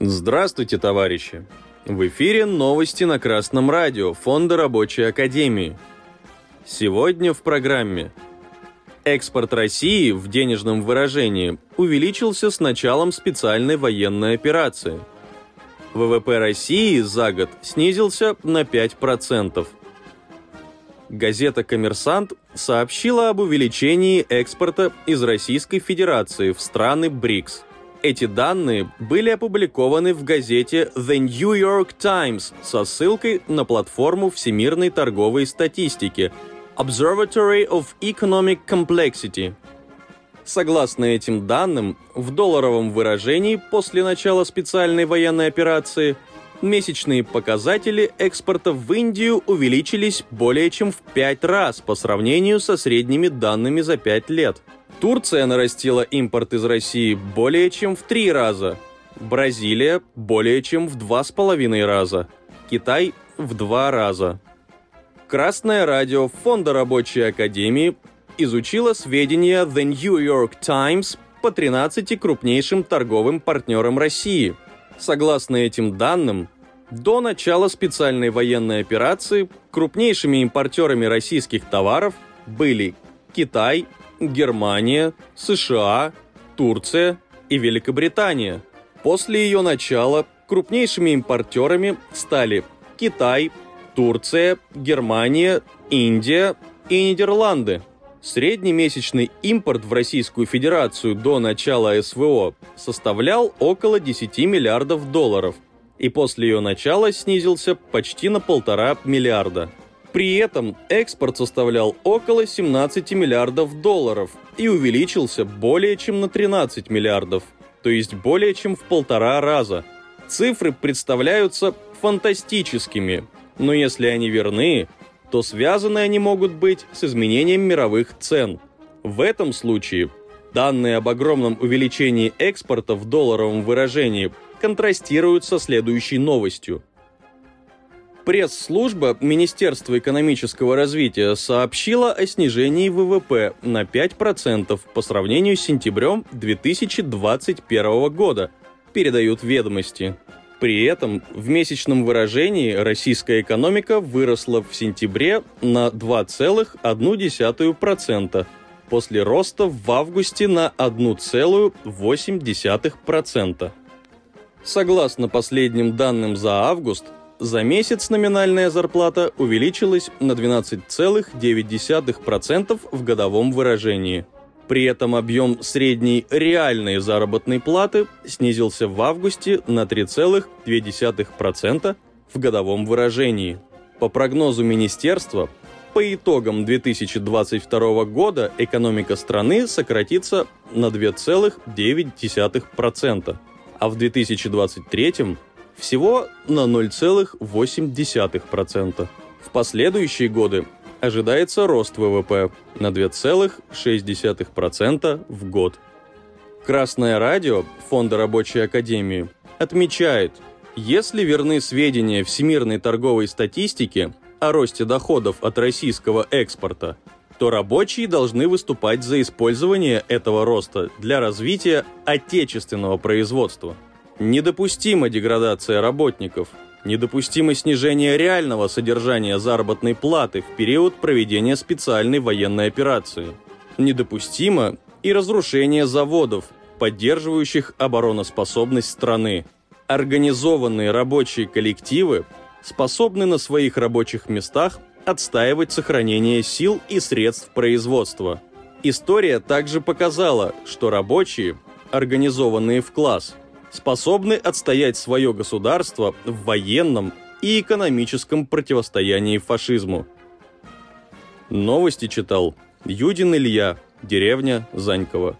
Здравствуйте, товарищи! В эфире новости на Красном радио Фонда Рабочей Академии. Сегодня в программе. Экспорт России в денежном выражении увеличился с началом специальной военной операции. ВВП России за год снизился на 5%. Газета «Коммерсант» сообщила об увеличении экспорта из Российской Федерации в страны БРИКС – эти данные были опубликованы в газете The New York Times со ссылкой на платформу Всемирной торговой статистики Observatory of Economic Complexity. Согласно этим данным, в долларовом выражении после начала специальной военной операции месячные показатели экспорта в Индию увеличились более чем в пять раз по сравнению со средними данными за пять лет – Турция нарастила импорт из России более чем в три раза, Бразилия более чем в два с половиной раза, Китай в два раза. Красное радио Фонда Рабочей Академии изучило сведения The New York Times по 13 крупнейшим торговым партнерам России. Согласно этим данным, до начала специальной военной операции крупнейшими импортерами российских товаров были Китай, Германия, США, Турция и Великобритания. После ее начала крупнейшими импортерами стали Китай, Турция, Германия, Индия и Нидерланды. Среднемесячный импорт в Российскую Федерацию до начала СВО составлял около 10 миллиардов долларов, и после ее начала снизился почти на полтора миллиарда. При этом экспорт составлял около 17 миллиардов долларов и увеличился более чем на 13 миллиардов, то есть более чем в полтора раза. Цифры представляются фантастическими, но если они верны, то связаны они могут быть с изменением мировых цен. В этом случае данные об огромном увеличении экспорта в долларовом выражении контрастируют со следующей новостью – Пресс-служба Министерства экономического развития сообщила о снижении ВВП на 5% по сравнению с сентябрем 2021 года, передают ведомости. При этом в месячном выражении российская экономика выросла в сентябре на 2,1%, после роста в августе на 1,8%. Согласно последним данным за август, за месяц номинальная зарплата увеличилась на 12,9% в годовом выражении. При этом объем средней реальной заработной платы снизился в августе на 3,2% в годовом выражении. По прогнозу министерства, по итогам 2022 года экономика страны сократится на 2,9%, а в 2023 всего на 0,8%. В последующие годы ожидается рост ВВП на 2,6% в год. Красное радио Фонда Рабочей Академии отмечает, если верны сведения Всемирной торговой статистики о росте доходов от российского экспорта, то рабочие должны выступать за использование этого роста для развития отечественного производства – Недопустима деградация работников, недопустимо снижение реального содержания заработной платы в период проведения специальной военной операции. Недопустимо и разрушение заводов, поддерживающих обороноспособность страны. Организованные рабочие коллективы способны на своих рабочих местах отстаивать сохранение сил и средств производства. История также показала, что рабочие, организованные в класс – способны отстоять свое государство в военном и экономическом противостоянии фашизму. Новости читал Юдин Илья, деревня Занькова.